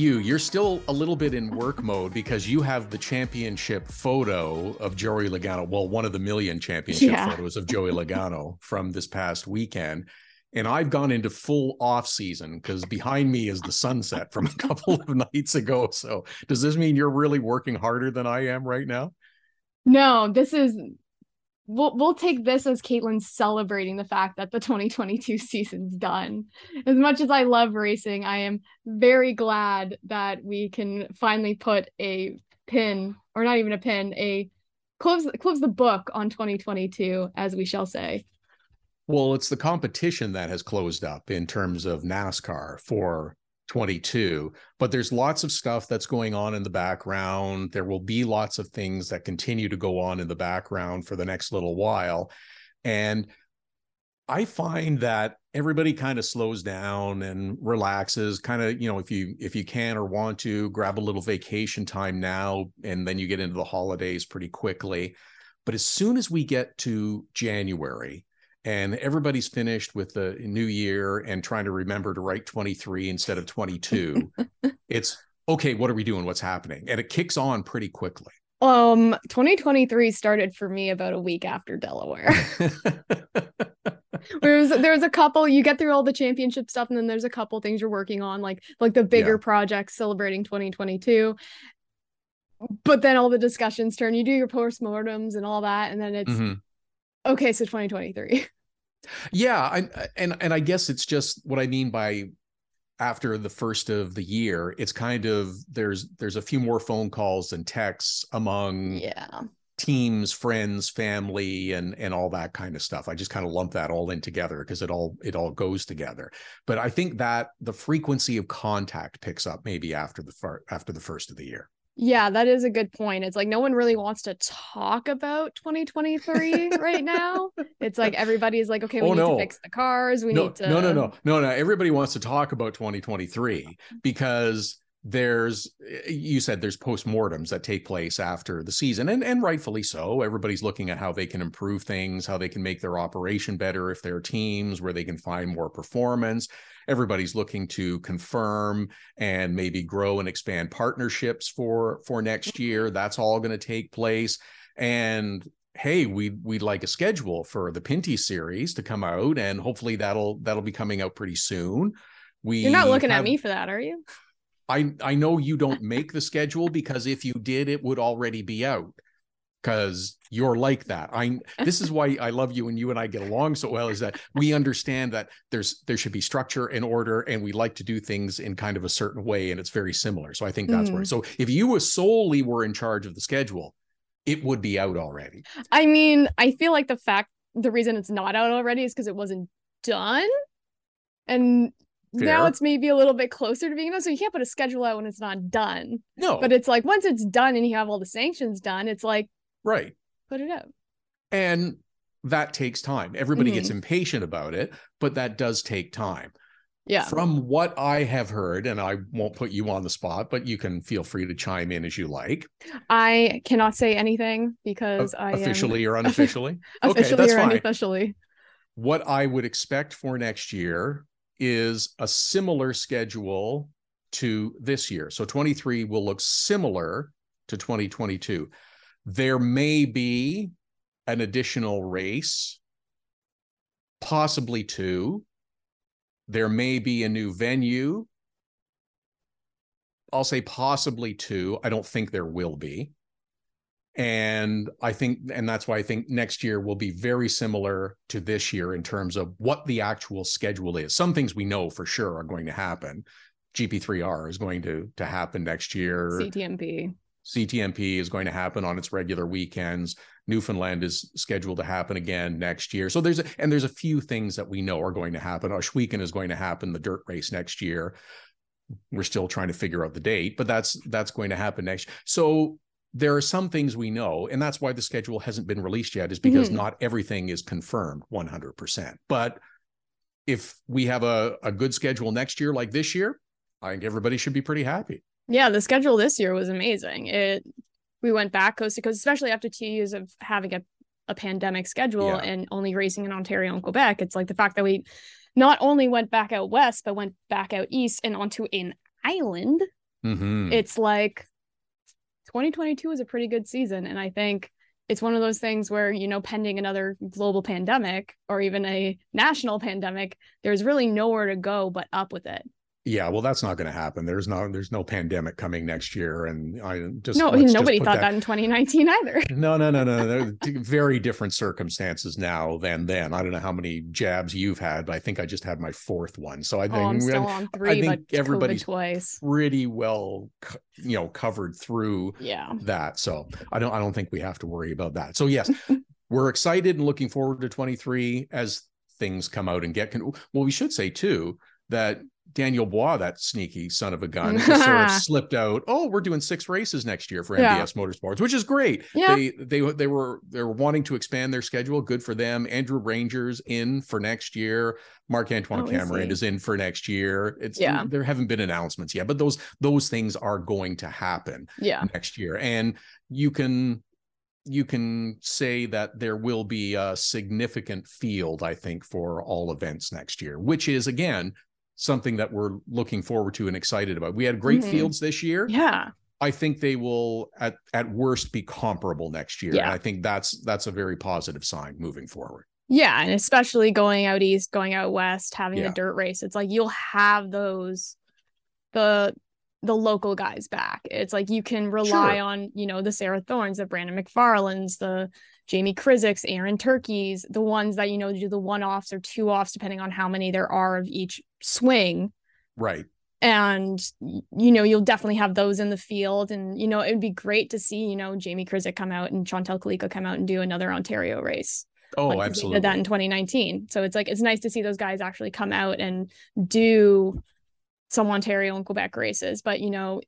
you, you're still a little bit in work mode because you have the championship photo of Joey Logano. Well, one of the million championship yeah. photos of Joey Logano from this past weekend. And I've gone into full off season because behind me is the sunset from a couple of nights ago. So does this mean you're really working harder than I am right now? No, this is we'll we'll take this as Caitlin celebrating the fact that the 2022 season's done. As much as I love racing, I am very glad that we can finally put a pin, or not even a pin, a close close the book on 2022, as we shall say. Well, it's the competition that has closed up in terms of NASCAR for 22 but there's lots of stuff that's going on in the background. There will be lots of things that continue to go on in the background for the next little while. And i find that everybody kind of slows down and relaxes kind of you know if you if you can or want to grab a little vacation time now and then you get into the holidays pretty quickly. But as soon as we get to january and everybody's finished with the new year and trying to remember to write 23 instead of 22 it's okay what are we doing? What's happening? And it kicks on pretty quickly. Um 2023 started for me about a week after delaware. There was there was a couple you get through all the championship stuff and then there's a couple things you're working on like like the bigger yeah. projects celebrating 2022 but then all the discussions turn you do your postmortems and all that and then it's mm-hmm Okay, so 2023. Yeah, I, and and I guess it's just what I mean by after the first of the year, it's kind of there's there's a few more phone calls and texts among yeah teams, friends, family, and and all that kind of stuff. I just kind of lump that all in together because it all it all goes together. But I think that the frequency of contact picks up maybe after the fir- after the first of the year. Yeah, that is a good point. It's like no one really wants to talk about 2023 right now. It's like everybody's like, okay, we oh, need no. to fix the cars. We no, need to No, no, no. No, no. Everybody wants to talk about 2023 because there's you said there's postmortems that take place after the season and and rightfully so. Everybody's looking at how they can improve things how they can make their operation better if they're teams where they can find more performance. Everybody's looking to confirm and maybe grow and expand partnerships for for next mm-hmm. year. That's all going to take place. And hey we we'd like a schedule for the pinty series to come out and hopefully that'll that'll be coming out pretty soon. We you're not looking have, at me for that are you I I know you don't make the schedule because if you did, it would already be out. Because you're like that. I this is why I love you and you and I get along so well, is that we understand that there's there should be structure and order, and we like to do things in kind of a certain way, and it's very similar. So I think that's mm. where. So if you solely were in charge of the schedule, it would be out already. I mean, I feel like the fact the reason it's not out already is because it wasn't done. And Fair. now it's maybe a little bit closer to being done. So you can't put a schedule out when it's not done. No. But it's like once it's done and you have all the sanctions done, it's like right. Put it out. And that takes time. Everybody mm-hmm. gets impatient about it, but that does take time. Yeah. From what I have heard, and I won't put you on the spot, but you can feel free to chime in as you like. I cannot say anything because I officially am... or unofficially. officially okay, that's or fine. unofficially. What I would expect for next year is a similar schedule to this year. So 23 will look similar to 2022. There may be an additional race, possibly two. There may be a new venue. I'll say possibly two. I don't think there will be and i think and that's why i think next year will be very similar to this year in terms of what the actual schedule is. Some things we know for sure are going to happen. Gp3r is going to to happen next year. Ctmp ctmp is going to happen on its regular weekends. Newfoundland is scheduled to happen again next year. So there's a, and there's a few things that we know are going to happen. Ohsweken is going to happen the dirt race next year. We're still trying to figure out the date but that's that's going to happen next. So there are some things we know, and that's why the schedule hasn't been released yet, is because mm-hmm. not everything is confirmed 100%. But if we have a, a good schedule next year, like this year, I think everybody should be pretty happy. Yeah, the schedule this year was amazing. It we went back coast to coast, especially after two years of having a, a pandemic schedule yeah. and only racing in Ontario and Quebec. It's like the fact that we not only went back out west, but went back out east and onto an island Mhm. it's like 2022 is a pretty good season. And I think it's one of those things where, you know, pending another global pandemic or even a national pandemic, there's really nowhere to go but up with it. Yeah, well, that's not going to happen. There's no there's no pandemic coming next year, and I just no, let's just nobody thought that. in 2019 either. No, no, no, no. Very different circumstances now than then. I don't know how many jabs you've had, but I think I just had my fourth one. So I think Oh, I'm we- still on three, think but everybody's everybody's twice. pretty well, you know, covered through Yeah. that. So I don't I don't think we have to worry about that. So yes, we're excited and looking forward to 23 as things come out and get con- well, we should say too that Daniel Bois, that sneaky son of a gun, just sort of slipped out. Oh, we're doing six races next year for Yeah. MBS Motorsports, which is great. Yeah. They they they were they were wanting to expand their schedule. Good for them. Andrew Rangers in for next year. Marc-Antoine Oh, is Camirand is in for next year. It's Yeah. there haven't been announcements yet, but those those things are going to happen Yeah. next year and you can you can say that there will be a significant field i think for all events next year which is again something that we're looking forward to and excited about we had great Mhm. fields this year Yeah. i think they will at at worst be comparable next year Yeah. and i think that's that's a very positive sign moving forward Yeah. And especially going out east, going out west, having Yeah. the dirt race. It's like you'll have those the the local guys back. It's like you can rely Sure. on, you know, the Sarah Thorns, the Brandon McFarlands, the Jamie Krizik's, Aaron Turkeys, the ones that, you know, do the one offs or two offs, depending on how many there are of each swing. right. And you know you'll definitely have those in the field. And you know it would be great to see you know Jamie Krizik come out and Chantel Kalika come out and do another Ontario race. Oh like absolutely did that in 2019 so it's like it's nice to see those guys actually come out and do some Ontario and Quebec races. But you know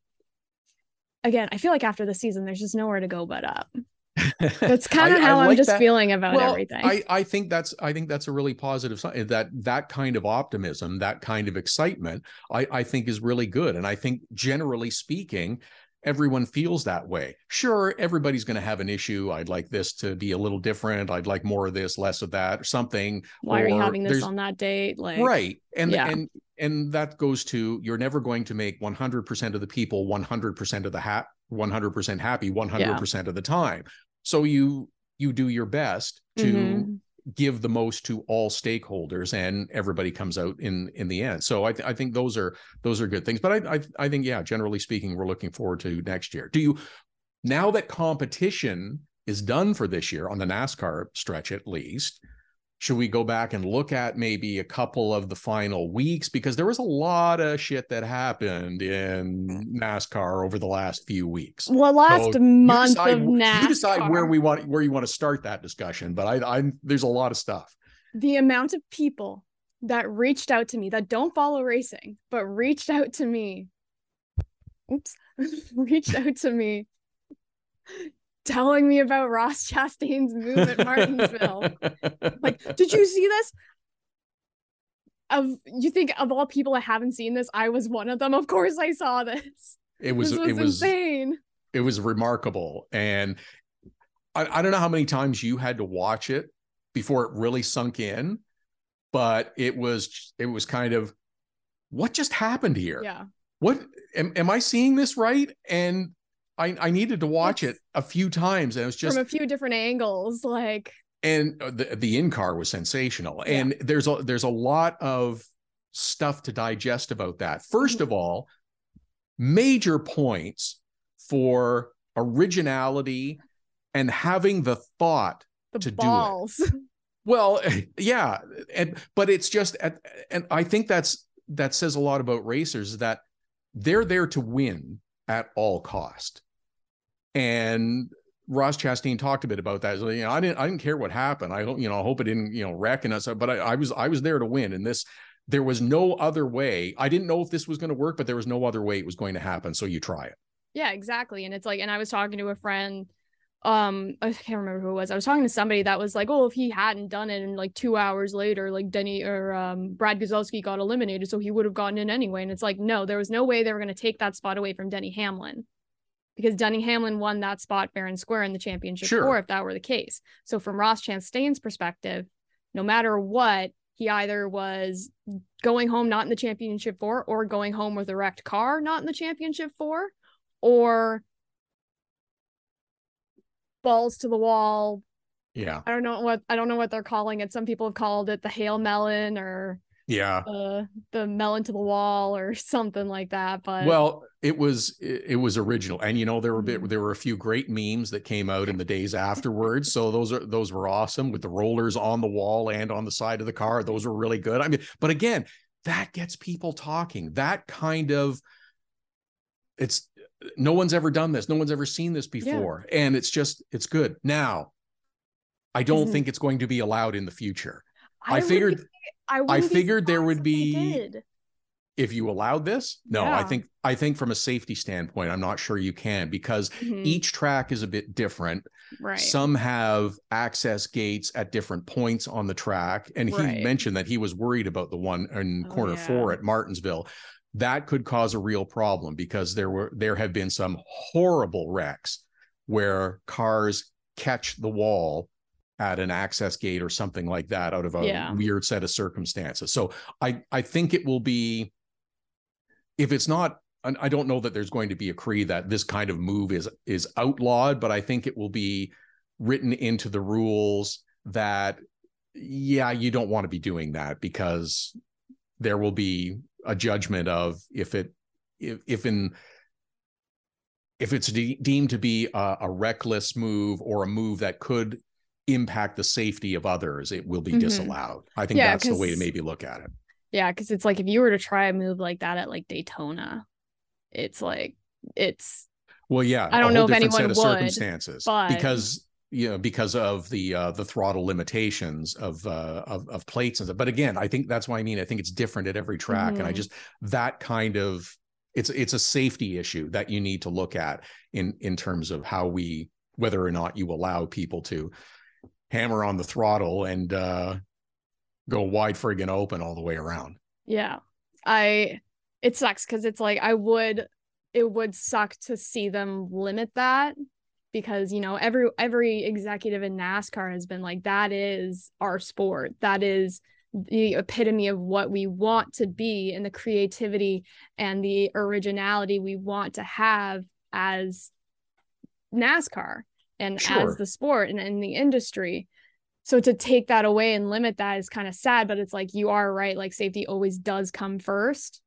again I feel like after the season there's just nowhere to go but up that's kind I- of I how I'm like just that. feeling about well, everything I, I think that's I think that's a really positive sign. That that kind of optimism, that kind of excitement, I, I think is really good. And I think generally speaking, everyone feels that way. Sure, everybody's going to have an issue. I'd like this to be a little different. I'd like more of this, less of that, or something. why are you having this on that date like right and yeah. and and that goes to you're never going to make 100% of the people 100% of the ha- 100% happy 100% of the time. So you you do your best to Mhm. give the most to all stakeholders and everybody comes out in in the end. So i, th- I think those are those are good things. But I, I i think yeah generally speaking we're looking forward to next year. Do you now that competition is done for this year on the nascar stretch at least should we go back and look at maybe a couple of the final weeks? Because there was a lot of shit that happened in NASCAR over the last few weeks. well last So month decide, of NASCAR You decide where we want where you want to start that discussion, but I, I there's a lot of stuff. the amount of people that reached out to me that don't follow racing but reached out to me. Oops. Reached out to me telling me about ross chastain's move at martinsville. Like did you see this? Of you think of all people that haven't seen this i was one of them. Of course i saw this. It was this was, it was insane. it was remarkable. And I, I don't know how many times you had to watch it before it really sunk in but it was it was kind of what just happened here? Yeah. What am, am i seeing this right? And i i needed to watch It's- it a few times and it was just from a few different angles like and uh, the the in car was sensational Yeah. and there's a there's a lot of stuff to digest about that 1st Mm-hmm. of all major points for originality and having the thought the To do it. well yeah and but it's just at, and i think that's that says a lot about racers that they're there to win at all cost and Ross Chastain talked a bit about that. You know, I didn't I didn't care what happened. I don't, you know, I hope it didn't, you know, wreck and us, but I, I was I was there to win. And this there was no other way. I didn't know if this was going to work, but there was no other way it was going to happen. So you try it. Yeah, exactly. And it's like, and I was talking to a friend, um, I can't remember who it was. I was talking to somebody that was like, oh, if he hadn't done it and like two hours later, like Denny or um Brad Keselowski got eliminated, so he would have gotten in anyway. And it's like, no, there was no way they were gonna take that spot away from Denny Hamlin. Because Denny Hamlin won that spot fair and square in the championship Sure. four, if that were the case. So from Ross Chastain's perspective, no matter what, he either was going home not in the championship four or going home with a wrecked car not in the championship four or balls to the wall Yeah. i don't know what i don't know what they're calling it some people have called it the hail melon or Yeah. uh, the melon to the wall or something like that but Well, it was it was original, and you know there were a bit Mhm. there were a few great memes that came out in the days afterwards. So those are those were awesome with the rollers on the wall and on the side of the car. Those were really good. I mean, but again, that gets people talking. That kind of it's no one's ever done this. No one's ever seen this Yeah. before, and it's just it's good. Now, I don't Isn't- think it's going to be allowed in the future. I, would figured be- I, wouldn't figured there would be- if you allowed this. No, I think I think from a safety standpoint, I'm not sure you can because Mhm, each track is a bit different. right Some have access gates at different points on the track. And he mentioned that he was worried about the one in Oh, corner yeah. four at Martinsville. That could cause a real problem because there were there have been some horrible wrecks where cars catch the wall at an access gate or something like that out of a Yeah. weird set of circumstances. So I I think it will be if it's not I don't know that there's going to be a decree that this kind of move is is outlawed, but I think it will be written into the rules that yeah, you don't want to be doing that because there will be a judgment of if it if if in if it's de- deemed to be a, a reckless move or a move that could impact the safety of others, it will be Mhm. disallowed. I think Yeah, that's the way to maybe look at it. Yeah, because it's like if you were to try a move like that at like Daytona, it's like it's Well, yeah, I don't know if anyone of would, circumstances but- because you know because of the uh the throttle limitations of uh of, of plates and stuff. But again, I think that's why I mean I think it's different at every track, and I Mhm. just that kind of it's it's a safety issue that you need to look at in in terms of how we whether or not you allow people to hammer on the throttle and uh go wide friggin' open all the way around. yeah. I it sucks because it's like I would it would suck to see them limit that because you know every every executive in NASCAR has been like that is our sport. That is the epitome of what we want to be and the creativity and the originality we want to have as NASCAR and Sure. as the sport and in the industry. So to take that away and limit that is kind of sad, but it's like you are right. Like safety always does come first.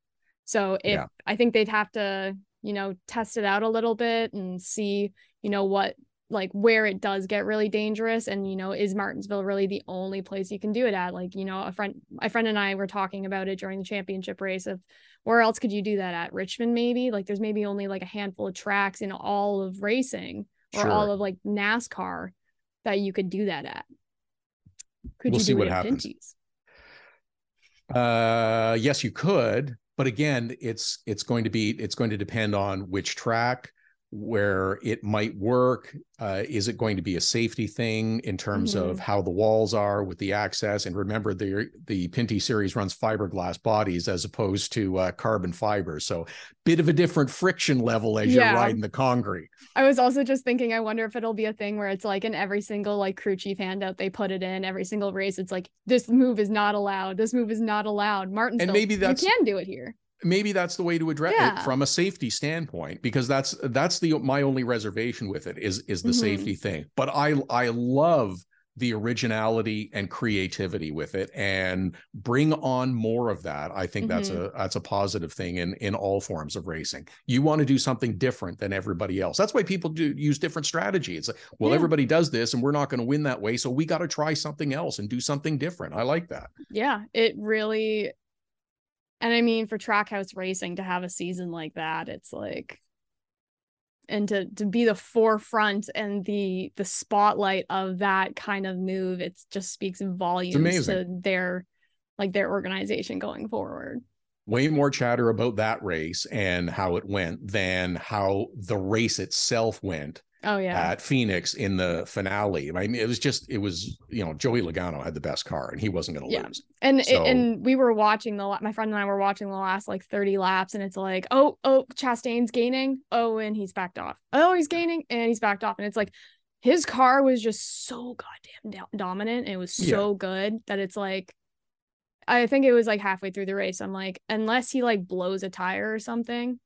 So if Yeah. I think they'd have to, you know, test it out a little bit and see, you know, what like where it does get really dangerous and you know is martinsville really the only place you can do it at like you know a friend my friend and i were talking about it during the championship race of where else could you do that at richmond maybe like there's maybe only like a handful of tracks in all of racing or Sure. all of like nascar that you could do that at could We'll you see do what happens. Pinty's? Uh, yes, you could, but again, it's it's going to be it's going to depend on which track, where it might work. Uh, is it going to be a safety thing in terms of Mhm. how the walls are with the access? And remember, the the Pinty series runs fiberglass bodies as opposed to uh, carbon fiber, so bit of a different friction level as Yeah. you're riding the concrete. I was also just thinking, I wonder if it'll be a thing where it's like in every single like crew chief handout they put it in every single race. It's like this move is not allowed. This move is not allowed. Martinsville, maybe that's- you can do it here. Maybe that's the way to address Yeah. it from a safety standpoint because that's that's the my only reservation with it is is the Mhm. safety thing but i i love the originality and creativity with it and bring on more of that i think that's a Mm-hmm. that's a positive thing in in all forms of racing you want to do something different than everybody else that's why people do use different strategies well Yeah. everybody does this and we're not going to win that way so we got to try something else and do something different i like that Yeah, it really. And I mean, for Trackhouse Racing to have a season like that, it's like, and to to be the forefront and the the spotlight of that kind of move, it just speaks volumes to their like their organization going forward. way more chatter about that race and how it went than how the race itself went Oh yeah. at Phoenix in the finale. I mean, it was just, it was, you know, Joey Logano had the best car and he wasn't going to Yeah. lose. And it- So- and we were watching the my friend and I were watching the last like 30 laps and it's like, "Oh, oh, Chastain's gaining. Oh, and he's backed off. Oh, he's gaining and he's backed off." And it's like his car was just so goddamn do- dominant and it was so good that it's like I think it was like halfway through the race. I'm like, unless he like blows a tire or something,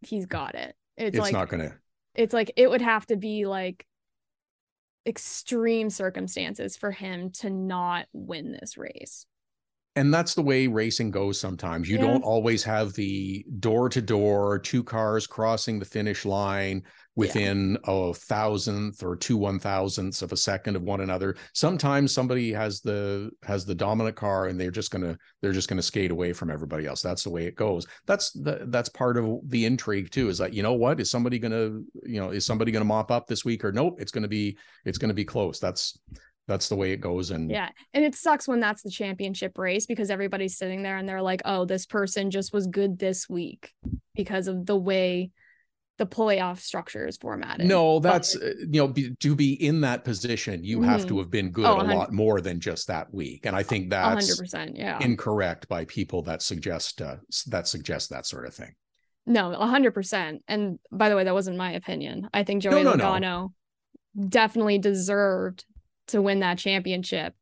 he's got it. It's, It's like not going to. It's like it would have to be like extreme circumstances for him to not win this race. And that's the way racing goes sometimes. You Yeah. don't always have the door to door, two cars crossing the finish line within a thousandth or two one thousandths of a second of one another. Sometimes somebody has the has the dominant car and they're just gonna they're just gonna skate away from everybody else. That's the way it goes. That's the that's part of the intrigue too. Is that you know what is somebody gonna you know is somebody gonna mop up this week or nope? It's gonna be it's gonna be close. That's that's the way it goes. And Yeah. And it sucks when that's the championship race because everybody's sitting there and they're like, oh, this person just was good this week because of the way the playoff structure is formatted. No, that's uh, you know be, to be in that position, you have to Mhm. have been good Oh, a lot more than just that week, and I think that's 100% Yeah. incorrect by people that suggest uh, that suggest that sort of thing. No, a hundred percent. And by the way, that wasn't my opinion. I think Joey no, no. Logano definitely deserved to win that championship,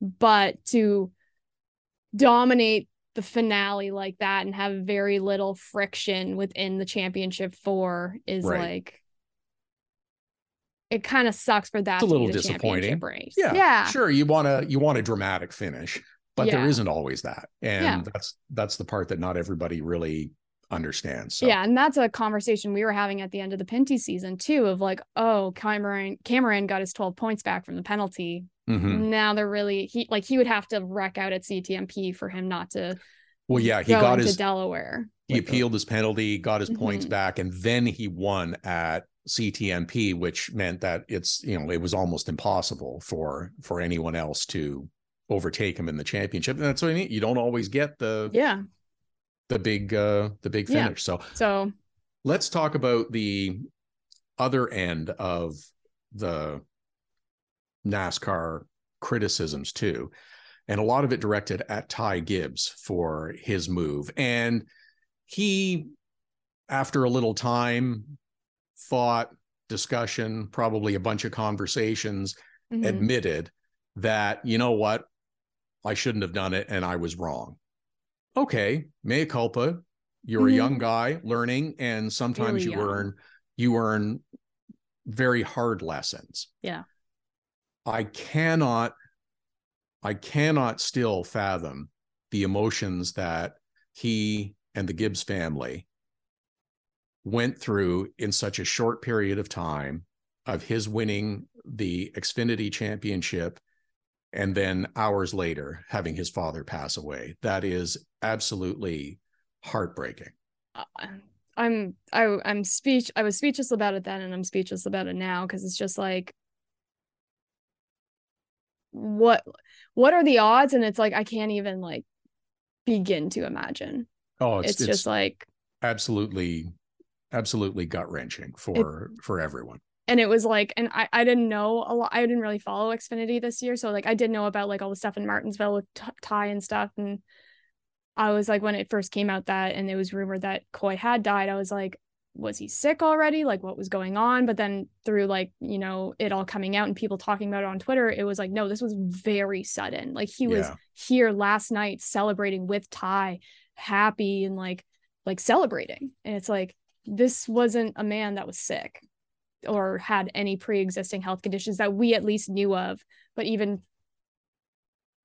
but to dominate the finale like that and have very little friction within the championship four is Right. like it kind of sucks for that It's a little disappointing. Yeah, yeah, sure, you want to you want a dramatic finish, but there Yeah. isn't always that, and Yeah. that's that's the part that not everybody really understands. So. Yeah, and that's a conversation we were having at the end of the Pinty season too, of like, oh, Camirand Camirand got his 12 points back from the penalty. Mhm. Now they're really he like he would have to wreck out at CTMP for him not to Well, yeah, he go got into his Delaware. he with the- appealed his penalty, got his points Mhm. back, and then he won at CTMP, which meant that it's you know it was almost impossible for for anyone else to overtake him in the championship. And that's what I mean. You don't always get the Yeah. The big uh the big Yeah. finish. So So let's talk about the other end of the NASCAR criticisms too. And a lot of it directed at Ty Gibbs for his move. And he, after a little time, thought, discussion, probably a bunch of conversations, mhm. admitted that, you know what, I shouldn't have done it and I was wrong. Okay, mea culpa. You're Mhm. a young guy learning, and sometimes Really you young. earn you earn very hard lessons. Yeah. I cannot I cannot still fathom the emotions that he and the Gibbs family went through in such a short period of time of his winning the Xfinity championship and then hours later having his father pass away. That is absolutely heartbreaking. uh, I'm I I'm speech I was speechless about it then and I'm speechless about it now because it's just like what what are the odds and it's like I can't even like begin to imagine. Oh, It's, it's, it's, just like absolutely absolutely gut wrenching for for everyone. And it was like and I, I didn't know a lot i didn't really follow xfinity this year. So like i did know about like all the stuff in martinsville with T- ty and stuff. And i was like when it first came out that and it was rumored that coy had died i was like was he sick already? Like what was going on? But then through like you know it all coming out and people talking about it on twitter it was like no this was very sudden. Like he was Yeah. here last night celebrating with ty happy and like like celebrating. And it's like this wasn't a man that was sick or had any pre-existing health conditions that we at least knew of but even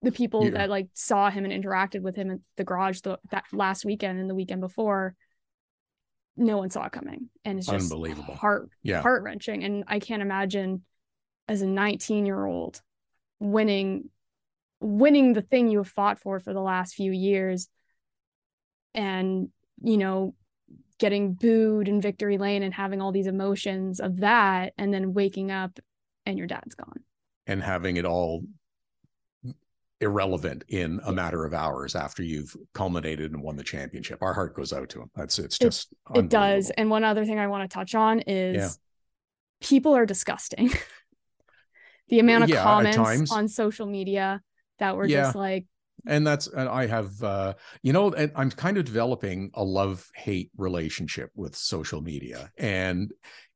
the people Yeah. that like saw him and interacted with him at the garage the, that last weekend and the weekend before no one saw it coming and it's just Unbelievable. heart Yeah. heart-wrenching and i can't imagine as a 19 year old winning winning the thing you have fought for for the last few years and you know getting booed in victory lane and having all these emotions of that and then waking up and your dad's gone and having it all irrelevant in a matter of hours after you've culminated and won the championship. Our heart goes out to him. That's it's just it does and one other thing i want to touch on is Yeah. people are disgusting the amount of Yeah, comments on social media that were Yeah. just like and that's and I have uh you know and I'm kind of developing a love hate relationship with social media and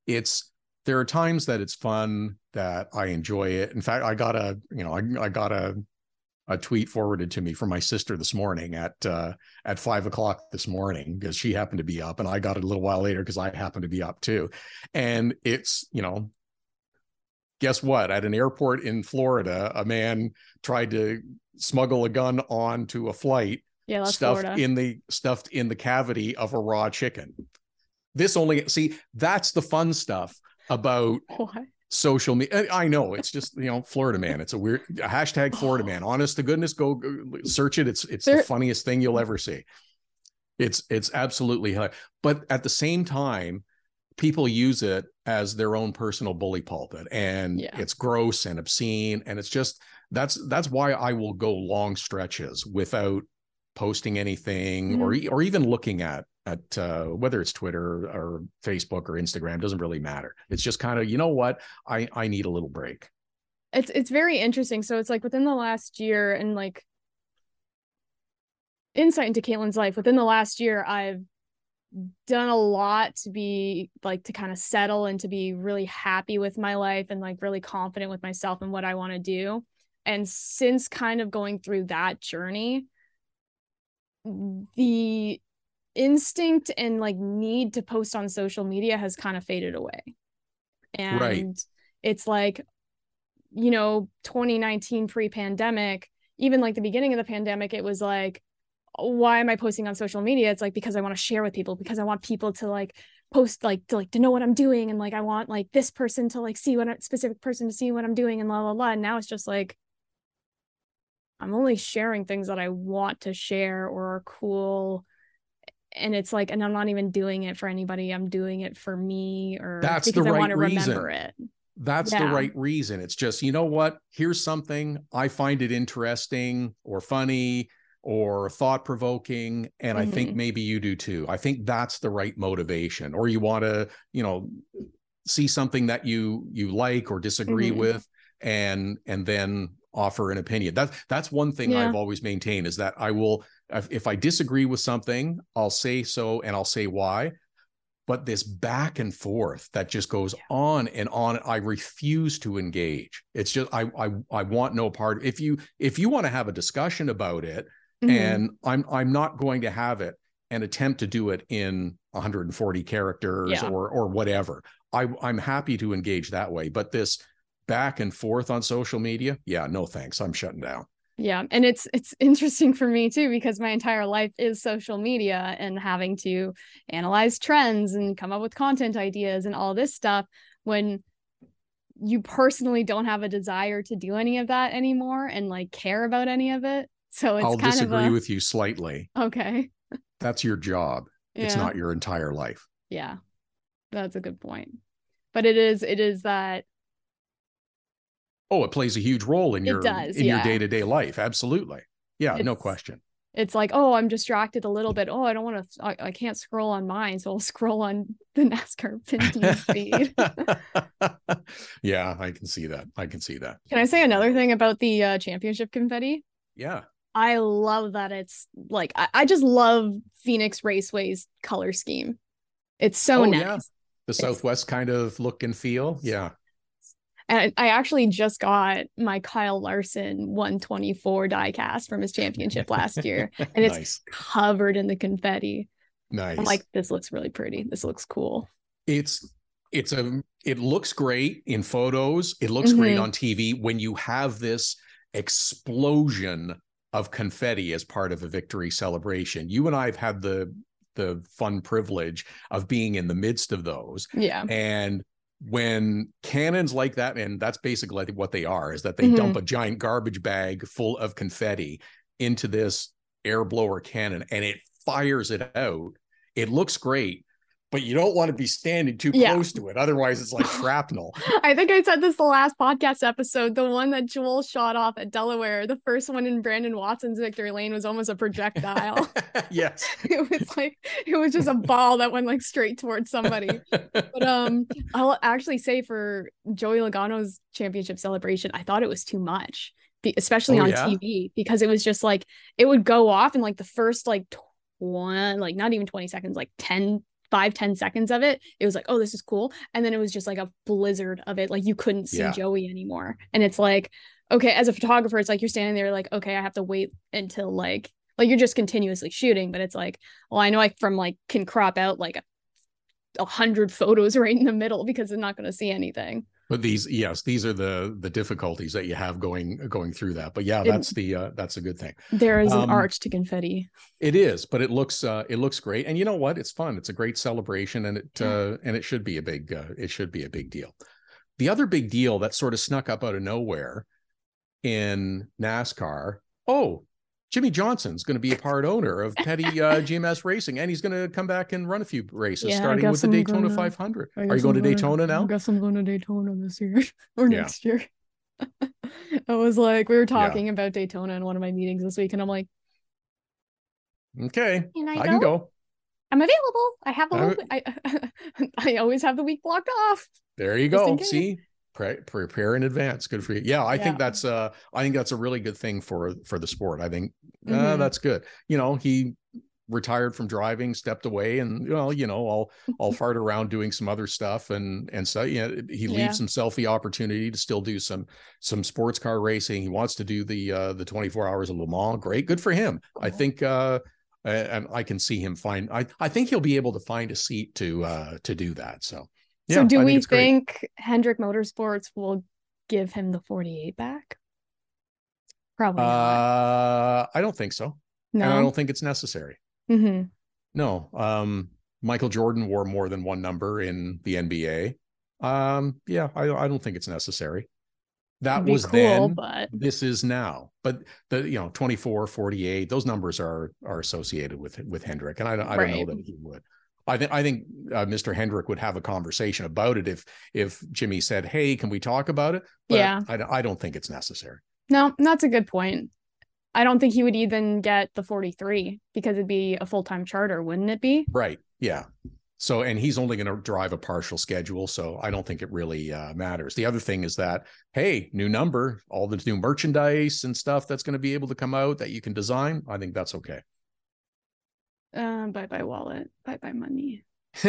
it's there are times that it's fun that I enjoy it. In fact, I got a you know I, I got a a tweet forwarded to me from my sister this morning at uh, at five o'clock this morning because she happened to be up, and I got it a little while later because I happened to be up too. And it's you know, guess what? At an airport in Florida, a man tried to smuggle a gun onto a flight, Yeah, stuffed Florida. in the stuffed in the cavity of a raw chicken. This only see that's the fun stuff about What? social media. Eh, I know it's just you know Florida man. It's a weird hashtag Florida man. Honest to goodness, go go search it. It's it's There- the funniest thing you'll ever see. It's it's absolutely hilarious. But at the same time, people use it as their own personal bully pulpit, and Yeah. it's gross and obscene. And it's just that's that's why I will go long stretches without posting anything or Mm-hmm. e- or even looking at at uh, whether it's Twitter or Facebook or Instagram doesn't really matter. It's just kind of you know what I I need a little break. it's it's very interesting. So it's like within the last year and like insight into Caitlin's life within the last year, I've done a lot to be like to kind of settle and to be really happy with my life and like really confident with myself and what I want to do. And since kind of going through that journey, the instinct and like need to post on social media has kind of faded away. And Right. it's like, you know, 2019 pre pandemic, even like the beginning of the pandemic, it was like, why am I posting on social media? It's like because I want to share with people, because I want people to like post like to like to know what I'm doing and like I want like this person to like see what a specific person to see what I'm doing and la la la And now it's just like I'm only sharing things that I want to share or are cool. And it's like, and I'm not even doing it for anybody. I'm doing it for me or That's the because I want right to reason. remember it. That's the right reason. It's just, you know what? Here's something I find it interesting or funny or thought provoking. And I think Mhm. maybe you do too. I think that's the right motivation. Or you want to, you know, see something that you you like or disagree Mhm. with and and then offer an opinion. That that's one thing Yeah. I've always maintained is that I will if, I disagree with something, I'll say so and I'll say why but this back and forth that just goes on and on i refuse to engage it's just i i, I want no part if you if you want to have a discussion about it Mhm. and i'm i'm not going to have it and attempt to do it in 140 characters Yeah. or or whatever i i'm happy to engage that way but this back and forth on social media yeah no thanks i'm shutting down Yeah, and it's it's interesting for me too because my entire life is social media and having to analyze trends and come up with content ideas and all this stuff when you personally don't have a desire to do any of that anymore and like care about any of it. So it's i'll kind disagree a, with you slightly okay. that's your job Yeah. it's not your entire life Yeah. That's a good point. But it is it is that Oh, it plays a huge role in your does, in your day-to-day life. Absolutely. Yeah, no question. it's like, oh, I'm distracted a little bit. Oh, I don't want to I, I can't scroll on mine, so I'll scroll on the NASCAR pin speed. yeah, I can see that. I can see that. Can I say another thing about the uh, championship confetti? Yeah. I love that it's like I, I just love Phoenix Raceway's color scheme. It's so Oh, nice. yeah. The Southwest kind of look and feel. Yeah. And I actually just got my Kyle Larson 124 die cast from his championship last year, and it's nice. covered in the confetti. Nice. I'm like, this looks really pretty. This looks cool. it's it's a it looks great in photos. It looks great Mhm. on TV when you have this explosion of confetti as part of a victory celebration. You and I have had the the fun privilege of being in the midst of those. Yeah. And when cannons like that, and that's basically what they are, is that they Mhm. dump a giant garbage bag full of confetti into this air blower cannon and it fires it out. It looks great, but you don't want to be standing too Yeah. close to it. Otherwise, it's like shrapnel. I think I said this the last podcast episode. The one that Joel shot off at Delaware, the first one in Brandon Watson's victory lane was almost a projectile. yes. it was like it was just a ball that went like straight towards somebody. But um I'll actually say for Joey Logano's championship celebration, I thought it was too much. Especially Oh, on yeah? TV because it was just like it would go off in like the first like one like not even 20 seconds like 10 five ten seconds of it it was like oh this is cool. And then it was just like a blizzard of it like you couldn't see Yeah. joey anymore. And it's like okay as a photographer it's like you're standing there like okay i have to wait until like like you're just continuously shooting but it's like well i know i from like can crop out like a, a hundred photos right in the middle because i'm not going to see anything But these, yes, these are the the difficulties that you have going going through that. But yeah, It- that's the uh, that's a good thing. there is Um, an arch to confetti It is, but it looks uh, it looks great, and you know what? It's fun. It's a great celebration, and it uh, and it should be a big uh, it should be a big deal. The other big deal that sort of snuck up out of nowhere in NASCAR. Oh, Jimmie Johnson's going to be a part owner of Petty uh, GMS Racing, and he's going to come back and run a few races, Yeah, starting with the I'm Daytona gonna- 500. Are you going to I'm gonna- Daytona I now? guess I'm going to Daytona this year or Yeah. next year. I was like, we were talking about Daytona in one of my meetings this week, and I'm like, Okay, can I, I can go. I'm available. I have the I whole. I I always have the week blocked off. There you go. See, Pre- prepare in advance. Good for you. Yeah, I think that's uh, I think that's a really good thing for for the sport. I think uh, Mhm. that's good. You know, he retired from driving, stepped away, and well, you know, I'll I'll fart around doing some other stuff, and and so yeah, he Yeah. leaves himself the opportunity to still do some some sports car racing. He wants to do the uh the 24 hours of Le Mans. Great, good for him. I think uh a- and I can see him find I I think he'll be able to find a seat to uh to do that. So so do I we think Hendrick Motorsports will give him the 48 back? Probably not. Uh, I don't think so, and I don't think it's necessary. hmm No, um, Michael Jordan wore more than one number in the NBA. Um, yeah, I, I don't think it's necessary. That was cool, then. but This is now, but the you know 24, 48, those numbers are are associated with with Hendrick, and I don't I don't know that he would. I think I think uh, Mr. Hendrick would have a conversation about it if if Jimmy said, "Hey, can we talk about it?" But Yeah. I, I don't think it's necessary. no, that's a good point. I don't think he would even get the 43 because it'd be a full time charter, wouldn't it be? Right. Yeah. So, and he's only going to drive a partial schedule. So I don't think it really uh, matters. The other thing is that, hey, new number, all the new merchandise and stuff that's going to be able to come out that you can design. I think that's okay. Uh, bye bye wallet, bye bye money.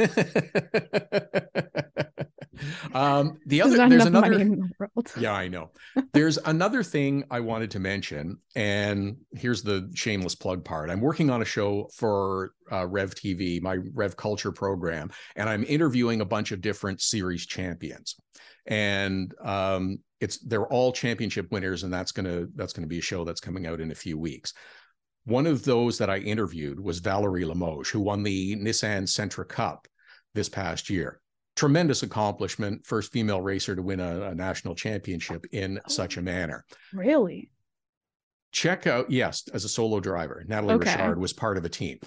um, the other, not there's another, the world. yeah, I know. There's another thing I wanted to mention, and here's the shameless plug part. I'm working on a show for uh, Rev TV, my Rev Culture program, and I'm interviewing a bunch of different series champions, and um, it's they're all championship winners, and that's gonna that's gonna be a show that's coming out in a few weeks. One of those that I interviewed was Valerie Limoges, who won the Nissan Sentra Cup this past year tremendous accomplishment first female racer to win a, a national championship in such a oh. manner Really? check out yes as a solo driver natalie Okay. richard was part of a team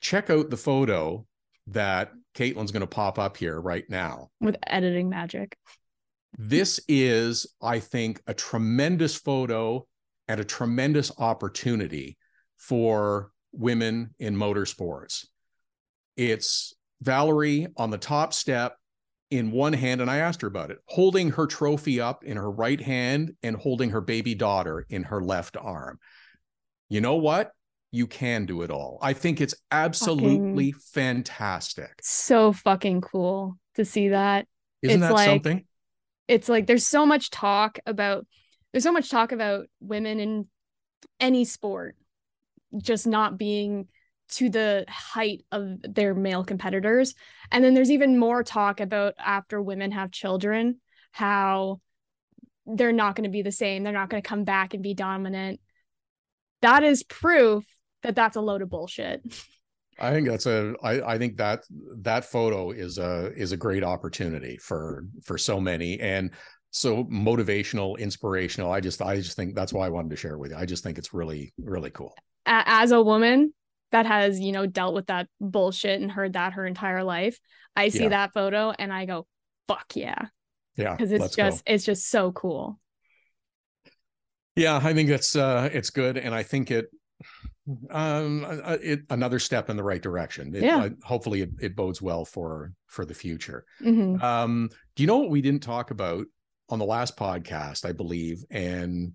check out the photo that caitlin's going to pop up here right now With editing magic. this is i think a tremendous photo and a tremendous opportunity for women in motorsports. It's valerie on the top step in one hand and i asked her about it holding her trophy up in her right hand and holding her baby daughter in her left arm. You know what? You can do it all. I think it's absolutely fantastic. So fucking cool to see that. isn't It's that like- something? it's like there's so much talk about there's so much talk about women in any sport just not being to the height of their male competitors. And then there's even more talk about after women have children how they're not going to be the same. They're not going to come back and be dominant. That is proof that that's a load of bullshit. I think that's a I, I think that that photo is a is a great opportunity for for so many. And so motivational, inspirational. I just I just think that's why I wanted to share it with you. I just think it's really, really cool. as a woman that has you know dealt with that bullshit and heard that her entire life i see Yeah. that photo and i go fuck yeah Yeah. because it's just go. it's just so cool Yeah, I think that's uh it's good. And I think it um uh, it another step in the right direction. It, Yeah. uh, hopefully it, it bodes well for for the future. Mhm. Um, do you know what we didn't talk about on the last podcast, I believe? And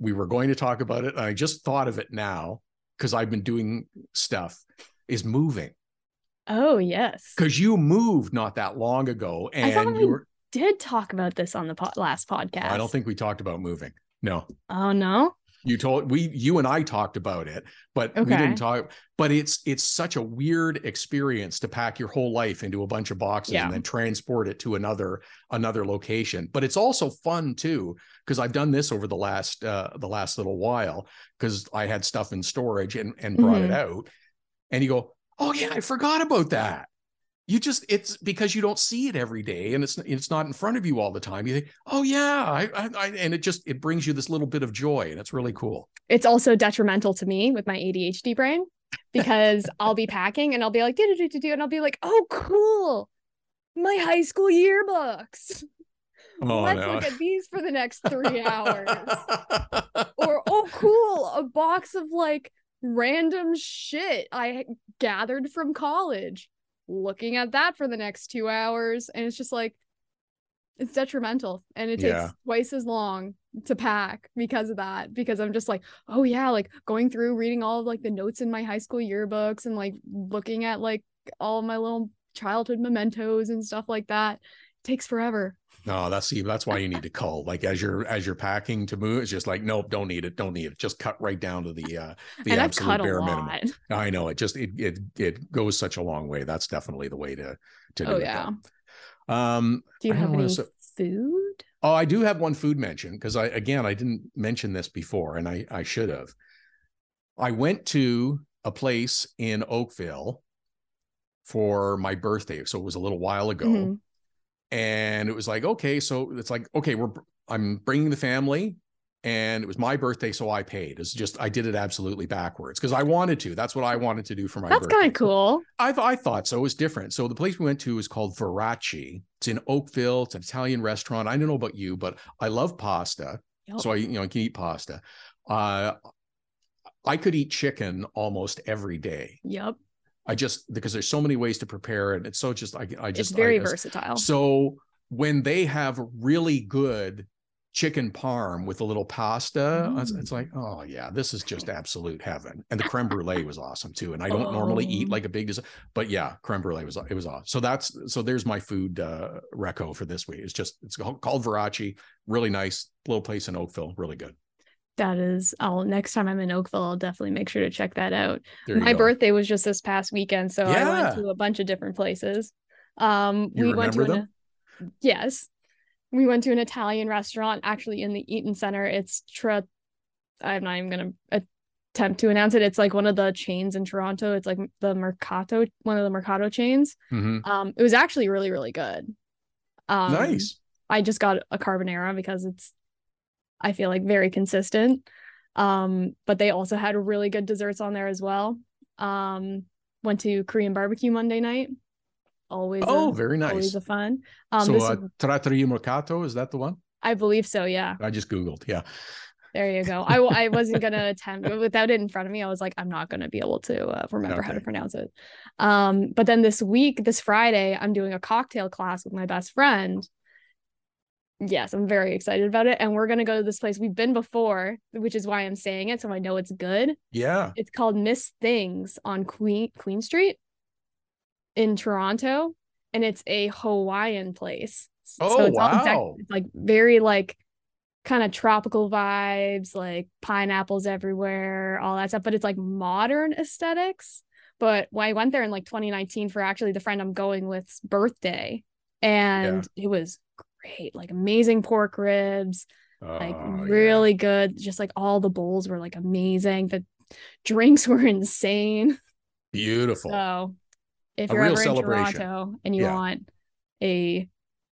we were going to talk about it. And I just thought of it now because I've been doing stuff is moving. Oh yes. Because you moved not that long ago, I thought and we you were. did talk about this on the po- last podcast. I don't think we talked about moving. No, Oh no. You told we you and I talked about it, but we didn't talk. But it's it's such a weird experience to pack your whole life into a bunch of boxes Yeah. and then transport it to another another location. But it's also fun too because I've done this over the last uh, the last little while because I had stuff in storage and and brought it out, and you go, oh yeah, I forgot about that. You just it's because you don't see it every day and it's it's not in front of you all the time. You think, oh yeah, I, I, I and it just it brings you this little bit of joy and it's really cool. It's also detrimental to me with my ADHD brain because I'll be packing and I'll be like, do do do do, and I'll be like, oh cool, my high school yearbooks. Oh, Let's no. look at these for the next three hours. or oh cool a box of like random shit i gathered from college looking at that for the next two hours and it's just like it's detrimental and it takes Yeah. twice as long to pack because of that because i'm just like oh yeah like going through reading all of like the notes in my high school yearbooks and like looking at like all my little childhood mementos and stuff like that it takes forever No, that's see, that's why you need to cull. Like as you're as you're packing to move, it's just like, nope, don't need it, don't need it. Just cut right down to the uh the and absolute bare minimum. I know it just it it it goes such a long way. That's definitely the way to to do it. oh it. yeah though. Um do you I have any so- food oh, I do have one food mention because I again I didn't mention this before and I I should have. I went to a place in Oakville for my birthday. So it was a little while ago. Mhm. And it was like okay so it's like okay we're i'm bringing the family and it was my birthday so i paid. It's just i did it absolutely backwards because i wanted to. That's what i wanted to do for my That's kind of cool. I, I thought so. It was different. So the place we went to is called Veracci. it's in oakville. It's an italian restaurant. I don't know about you but i love pasta. So i you know i can eat pasta. Uh i could eat chicken almost every day. Yep. I just because there's so many ways to prepare it it's so just i, I just it's very I versatile. so when they have really good chicken parm with a little pasta, it's, it's Mm. like, oh yeah, this is just absolute heaven. And the creme brulee was awesome too. And I don't normally eat Oh. like a big, dessert, but yeah, creme brulee was it was awesome. So that's so there's my food uh, reco for this week. It's just it's called, called Verace, really nice little place in Oakville, really good. That is, I'll next time I'm in Oakville, I'll definitely make sure to check that out. My go. birthday was just this past weekend, so I went to a bunch of different places. Um, You we went to remember an, yes, we went to an Italian restaurant actually in the Eaton Center. It's Tra. I'm not even gonna attempt to announce it. It's like one of the chains in Toronto. It's like the Mercato, one of the Mercato chains. Mhm. Um, it was actually really, really good. Um, nice. I just got a carbonara because it's I feel like very consistent. Um, but they also had really good desserts on there as well. Um, went to Korean barbecue Monday night. Always Oh, a, very nice. always a fun. Um so uh, is- Trattoria Mercato, is that the one? I believe so, yeah. I just Googled. Yeah. There you go. I, I wasn't gonna attempt without it in front of me. I was like, I'm not gonna be able to uh, remember how to pronounce it. Um, but then this week, this Friday, I'm doing a cocktail class with my best friend. Yes, I'm very excited about it, and we're gonna go to this place we've been before, which is why I'm saying it, so I know it's good. Yeah. It's called Miss Thing's on Queen Queen Street in Toronto, and it's a Hawaiian place. Oh, it's all dec- wow. it's like very like kind of tropical vibes, like pineapples everywhere, all that stuff. But it's like modern aesthetics. But when I went there in like 2019 for actually the friend I'm going with's birthday, and it was great, like amazing pork ribs, like Oh, yeah. really good. Just like all the bowls were like amazing. The drinks were insane. beautiful. So if A you're ever in. Toronto and you Yeah. want a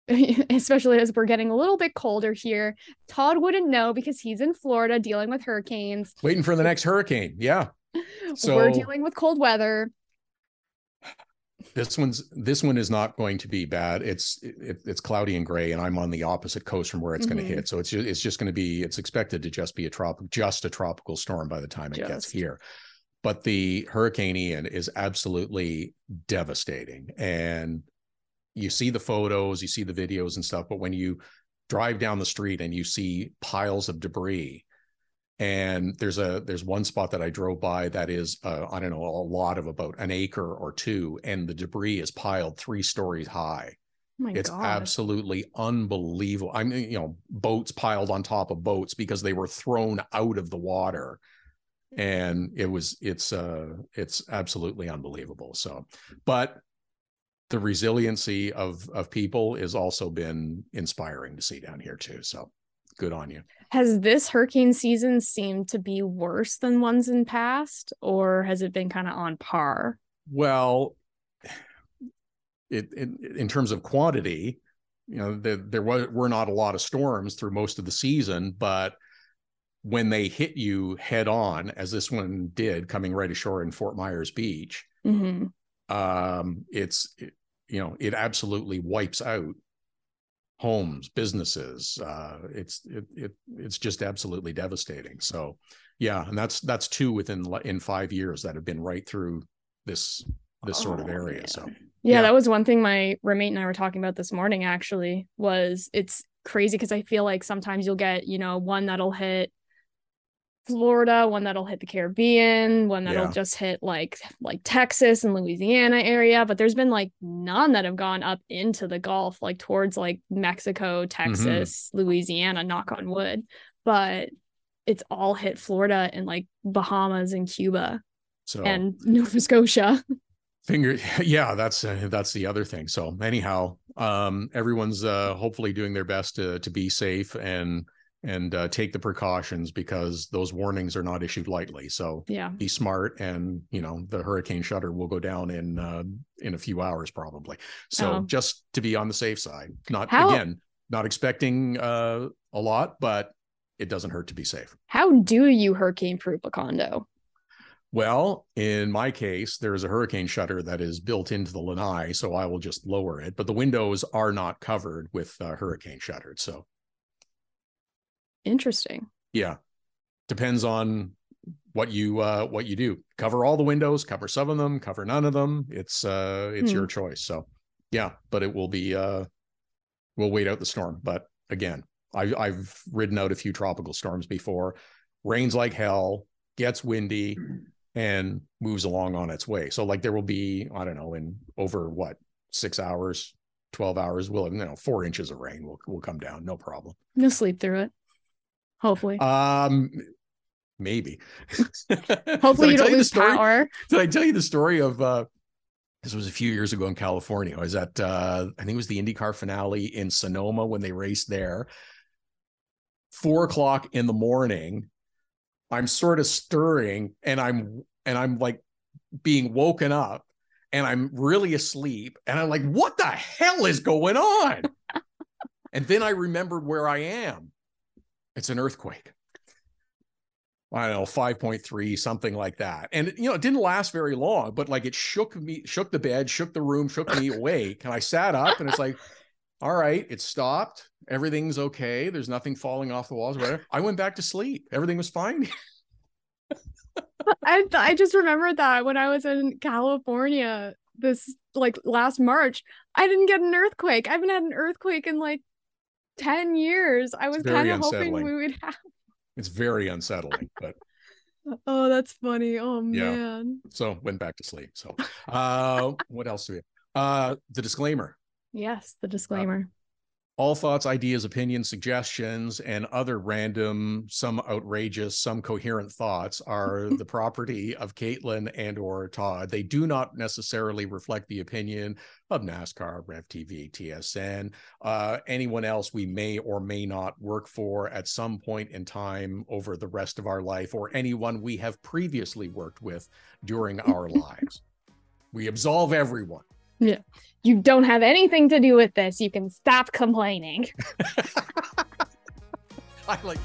especially as we're getting a little bit colder here, Todd wouldn't know because he's in Florida dealing with hurricanes. Waiting for the next hurricane. Yeah. So we're dealing with cold weather. This one's this one is not going to be bad. It's it, it's cloudy and gray, and I'm on the opposite coast from where it's going Mhm. to hit. So it's just, it's just going to be it's expected to just be a trop just a tropical storm by the time it gets here. But the Hurricane Ian is absolutely devastating, and you see the photos, you see the videos and stuff. But when you drive down the street and you see piles of debris, and there's a there's one spot that I drove by that is uh, I don't know a lot of about an acre or two, and the debris is piled three stories high. Oh it's God. absolutely unbelievable. I mean, you know, boats piled on top of boats because they were thrown out of the water, and it was it's uh it's absolutely unbelievable. So, but the resiliency of of people has also been inspiring to see down here too. So, good on you. Has this hurricane season seemed to be worse than ones in past, or has it been kind of on par? Well, it, it in terms of quantity, you know, there, there were, were not a lot of storms through most of the season, but when they hit you head on, as this one did, coming right ashore in Fort Myers Beach, Mm-hmm. um, it's it, you know it absolutely wipes out homes, businesses. Uh, it's it, it it's just absolutely devastating. So, yeah, and that's that's two within in five years that have been right through this this sort of Oh, area. man. So. Yeah, Yeah. that was one thing my roommate and I were talking about this morning actually was it's crazy because I feel like sometimes you'll get, you know, one that'll hit Florida, one that'll hit the Caribbean, one that'll Yeah. just hit like like Texas and Louisiana area, but there's been like none that have gone up into the Gulf like towards like Mexico, Texas, Louisiana, knock on wood, but it's all hit Florida and like Bahamas and Cuba So and Nova Scotia. finger yeah that's uh, that's the other thing so anyhow um everyone's uh hopefully doing their best to to be safe and and uh, take the precautions because those warnings are not issued lightly so Yeah. be smart and you know the hurricane shutter will go down in uh, in a few hours probably so Oh. just to be on the safe side not How- again not expecting uh a lot but it doesn't hurt to be safe How do you hurricane proof a condo? Well, in my case, there is a hurricane shutter that is built into the lanai, so I will just lower it. But the windows are not covered with uh, hurricane shuttered. So, Interesting. yeah, depends on what you uh, what you do. Cover all the windows, cover some of them, cover none of them. It's uh, it's Hmm. your choice. So, yeah, but it will be. Uh, we'll wait out the storm. But again, I, I've ridden out a few tropical storms before. Rains like hell, gets windy, and moves along on its way. So like there will be, I don't know, in over what six hours, twelve hours, will you know four inches of rain will will come down, no problem. You'll sleep through it. Hopefully. Um, maybe. Hopefully you don't the lose story? power. Did I tell you the story of uh this was a few years ago in California. I was at uh I think it was the IndyCar finale in Sonoma when they raced there. Four o'clock in the morning. I'm sort of stirring and I'm and I'm like being woken up and I'm really asleep. And I'm like, what the hell is going on? and then I remembered where I am. It's an earthquake. I don't know, 5.3, something like that. And you know, it didn't last very long, but like it shook me, shook the bed, shook the room, shook me awake. And I sat up and it's like, all right, it stopped. Everything's okay. There's nothing falling off the walls, whatever. I went back to sleep. Everything was fine. I I just remembered that when I was in California this like last March, I didn't get an earthquake. I haven't had an earthquake in like 10 years. I was kind of hoping we would have. It's very unsettling, but Oh, that's funny. Oh Yeah. man. so went back to sleep. So uh what else do we have? Uh the disclaimer. Yes, the disclaimer. All thoughts, ideas, opinions, suggestions, and other random, some outrageous, some coherent thoughts are the property of Caitlin and or Todd. They do not necessarily reflect the opinion of NASCAR, Rev TV, TSN, uh, anyone else we may or may not work for at some point in time over the rest of our life, or anyone we have previously worked with during our lives. We absolve everyone. You don't have anything to do with this. You can stop complaining. I like.